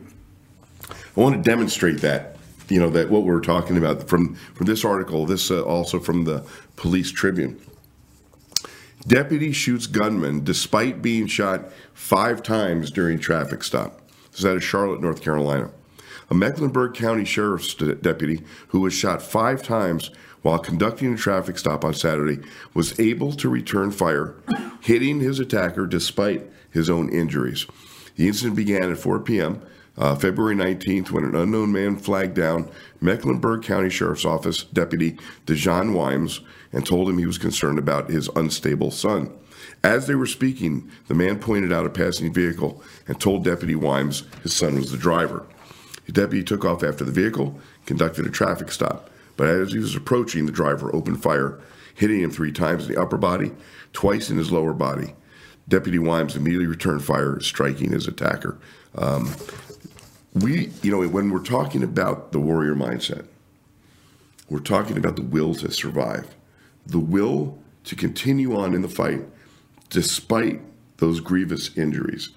I want to demonstrate that. You know that what we're talking about from from this article. This uh, also from the Police Tribune. Deputy shoots gunman despite being shot five times during traffic stop. This is out of Charlotte, North Carolina. A Mecklenburg County Sheriff's de- deputy who was shot five times while conducting a traffic stop on Saturday was able to return fire, hitting his attacker despite his own injuries. The incident began at 4 p.m. Uh, February 19th when an unknown man flagged down Mecklenburg County Sheriff's Office deputy Dejan Wimes and told him he was concerned about his unstable son. As they were speaking, the man pointed out a passing vehicle and told Deputy Wimes his son was the driver. The deputy took off after the vehicle, conducted a traffic stop, but as he was approaching, the driver opened fire, hitting him three times in the upper body, twice in his lower body. Deputy Wimes immediately returned fire, striking his attacker. Um, we, you know, when we're talking about the warrior mindset, we're talking about the will to survive, the will to continue on in the fight despite those grievous injuries.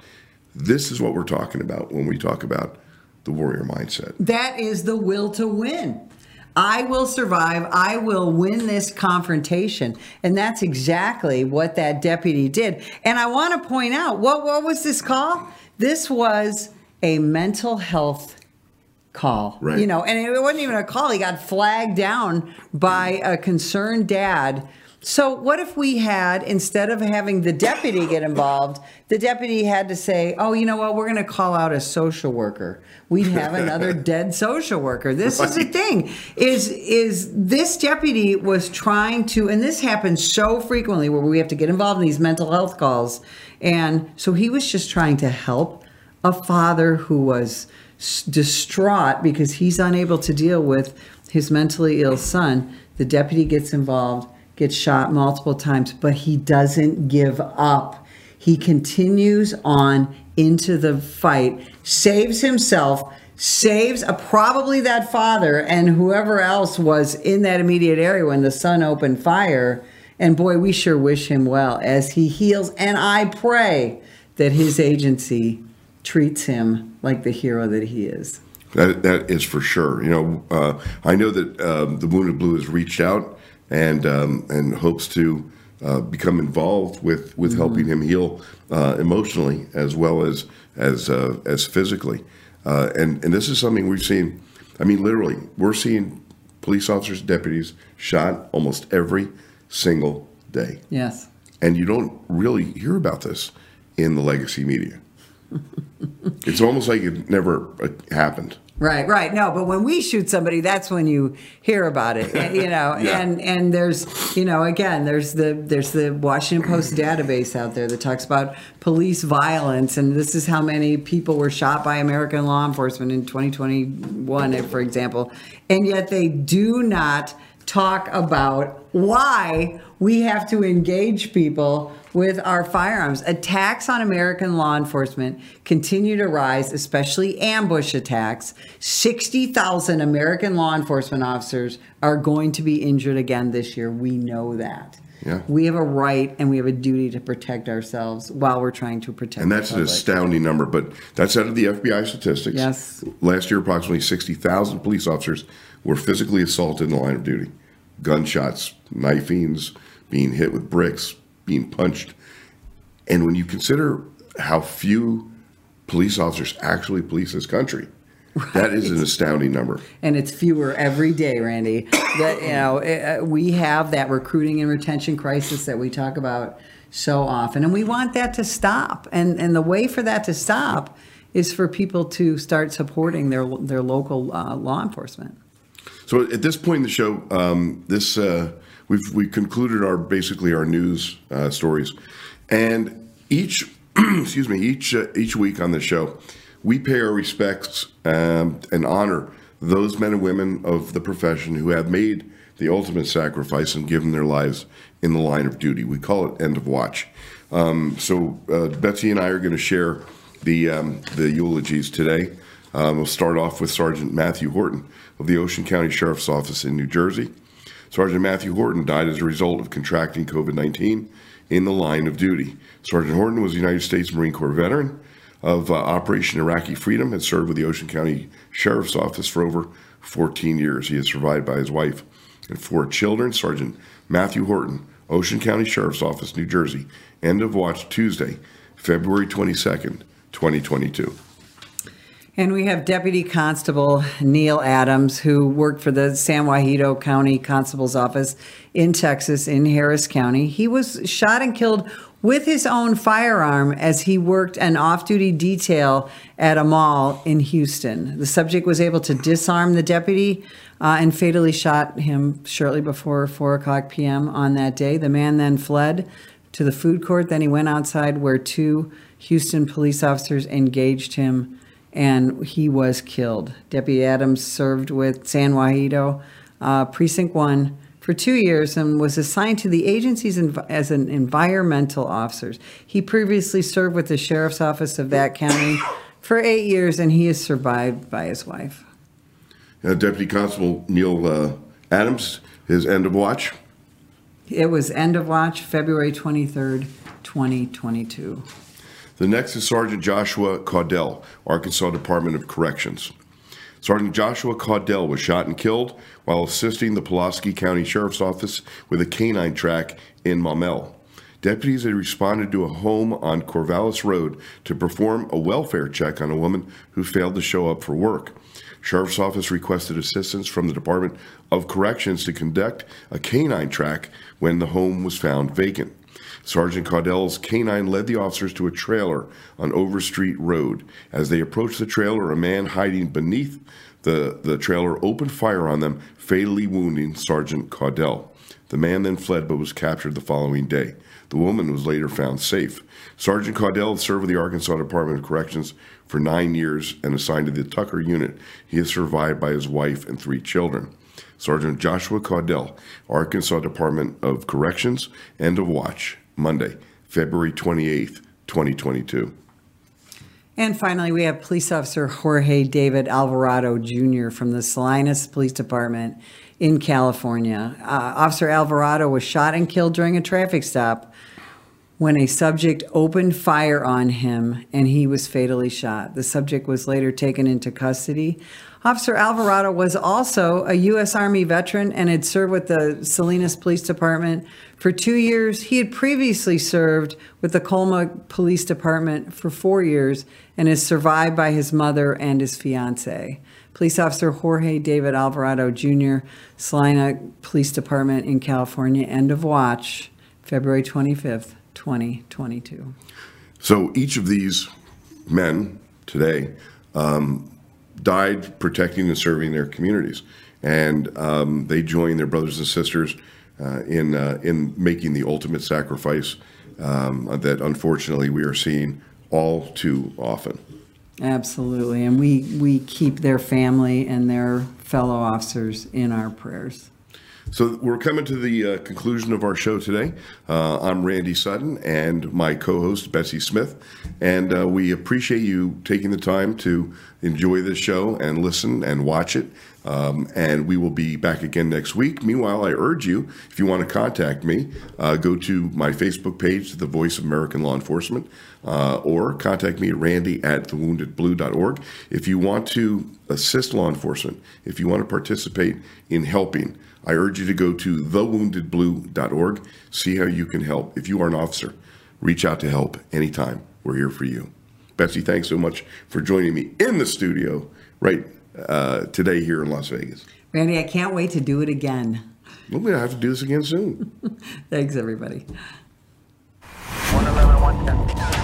This is what we're talking about when we talk about the warrior mindset. That is the will to win. I will survive. I will win this confrontation. And that's exactly what that deputy did. And I want to point out what, what was this call? This was a mental health call. Right. You know, and it wasn't even a call. He got flagged down by mm-hmm. a concerned dad. So what if we had instead of having the deputy get involved, the deputy had to say, "Oh, you know what? We're going to call out a social worker. We'd have another dead social worker." This is the thing. Is is this deputy was trying to and this happens so frequently where we have to get involved in these mental health calls. And so he was just trying to help a father who was distraught because he's unable to deal with his mentally ill son. The deputy gets involved, gets shot multiple times, but he doesn't give up. He continues on into the fight, saves himself, saves uh, probably that father and whoever else was in that immediate area when the son opened fire. And boy, we sure wish him well as he heals. And I pray that his agency treats him like the hero that he is. That that is for sure. You know, uh, I know that um, the Wounded Blue has reached out and um, and hopes to uh, become involved with with helping him heal uh, emotionally as well as as uh, as physically. Uh, and and this is something we've seen. I mean, literally, we're seeing police officers, deputies shot almost every single day, Yes. and you don't really hear about this in the legacy media. it's almost like it never happened. Right, right. No, but when we shoot somebody, that's when you hear about it. Eh, you know, Yeah. and and there's you know again there's the there's the Washington Post database out there that talks about police violence, and this is how many people were shot by American law enforcement in 2021, for example, and yet they do not talk about why we have to engage people with our firearms. Attacks on American law enforcement continue to rise, especially ambush attacks. 60,000 American law enforcement officers are going to be injured again this year. We know that. Yeah. We have a right and we have a duty to protect ourselves while we're trying to protect And that's an astounding number, but that's out of the FBI statistics. Yes. Last year, approximately 60,000 police officers were physically assaulted in the line of duty. Gunshots, knifings, being hit with bricks, being punched. And when you consider how few police officers actually police this country, that is an astounding number. and it's fewer every day, Randy. That you know, uh, we have that recruiting and retention crisis that we talk about so often, and we want that to stop. And and the way for that to stop is for people to start supporting their their local uh, law enforcement. So at this point in the show, um, this uh, we've we concluded our basically our news uh, stories, and each excuse me each uh, each week on the show, we pay our respects um, and honor those men and women of the profession who have made the ultimate sacrifice and given their lives in the line of duty. We call it end of watch. Um, so uh, Betsy and I are going to share the um, the eulogies today. Um, we'll start off with Sergeant Matthew Horton of the Ocean County Sheriff's Office in New Jersey. Sergeant Matthew Horton died as a result of contracting COVID 19 in the line of duty. Sergeant Horton was a United States Marine Corps veteran of uh, Operation Iraqi Freedom, had served with the Ocean County Sheriff's Office for over 14 years. He is survived by his wife and four children. Sergeant Matthew Horton, Ocean County Sheriff's Office, New Jersey. End of watch Tuesday, February 22nd, 2022. And we have Deputy Constable Neil Adams, who worked for the San Jacinto County Constable's Office in Texas, in Harris County. He was shot and killed with his own firearm as he worked an off duty detail at a mall in Houston. The subject was able to disarm the deputy uh, and fatally shot him shortly before 4 o'clock p.m. on that day. The man then fled to the food court. Then he went outside where two Houston police officers engaged him and he was killed. Deputy Adams served with San Jacinto uh, Precinct 1 for two years and was assigned to the agencies as an environmental officer. He previously served with the sheriff's office of that county for eight years, and he is survived by his wife. Uh, Deputy Constable Neil uh, Adams, his end of watch. It was end of watch, February 23rd, 2022. The next is Sergeant Joshua Caudell, Arkansas Department of Corrections. Sergeant Joshua Caudell was shot and killed while assisting the Pulaski County Sheriff's Office with a canine track in Maumelle. Deputies had responded to a home on Corvallis Road to perform a welfare check on a woman who failed to show up for work. Sheriff's Office requested assistance from the Department of Corrections to conduct a canine track when the home was found vacant. Sergeant Caudell's canine led the officers to a trailer on Overstreet Road. As they approached the trailer, a man hiding beneath the, the trailer opened fire on them, fatally wounding Sergeant Caudell. The man then fled but was captured the following day. The woman was later found safe. Sergeant Caudell served with the Arkansas Department of Corrections for nine years and assigned to the Tucker unit. He is survived by his wife and three children. Sergeant Joshua Caudell, Arkansas Department of Corrections, end of watch, Monday, February 28th, 2022. And finally, we have police officer Jorge David Alvarado Jr. from the Salinas Police Department in California. Uh, officer Alvarado was shot and killed during a traffic stop when a subject opened fire on him and he was fatally shot. The subject was later taken into custody. Officer Alvarado was also a U.S. Army veteran and had served with the Salinas Police Department for two years. He had previously served with the Colma Police Department for four years and is survived by his mother and his fiance. Police Officer Jorge David Alvarado Jr., Salina Police Department in California, end of watch, February 25th. 2022. So each of these men today um, died protecting and serving their communities, and um, they joined their brothers and sisters uh, in uh, in making the ultimate sacrifice um, that unfortunately we are seeing all too often. Absolutely, and we we keep their family and their fellow officers in our prayers. So we're coming to the uh, conclusion of our show today. Uh, I'm Randy Sutton and my co-host Betsy Smith, and uh, we appreciate you taking the time to enjoy this show and listen and watch it. Um, and we will be back again next week. Meanwhile, I urge you, if you want to contact me, uh, go to my Facebook page, The Voice of American Law Enforcement, uh, or contact me at randy at thewoundedblue.org. If you want to assist law enforcement, if you want to participate in helping, I urge you to go to thewoundedblue.org, see how you can help. If you are an officer, reach out to help anytime. We're here for you. Betsy, thanks so much for joining me in the studio right uh, today here in Las Vegas. Randy, I can't wait to do it again. We'll have to do this again soon. thanks, everybody. 111, 110.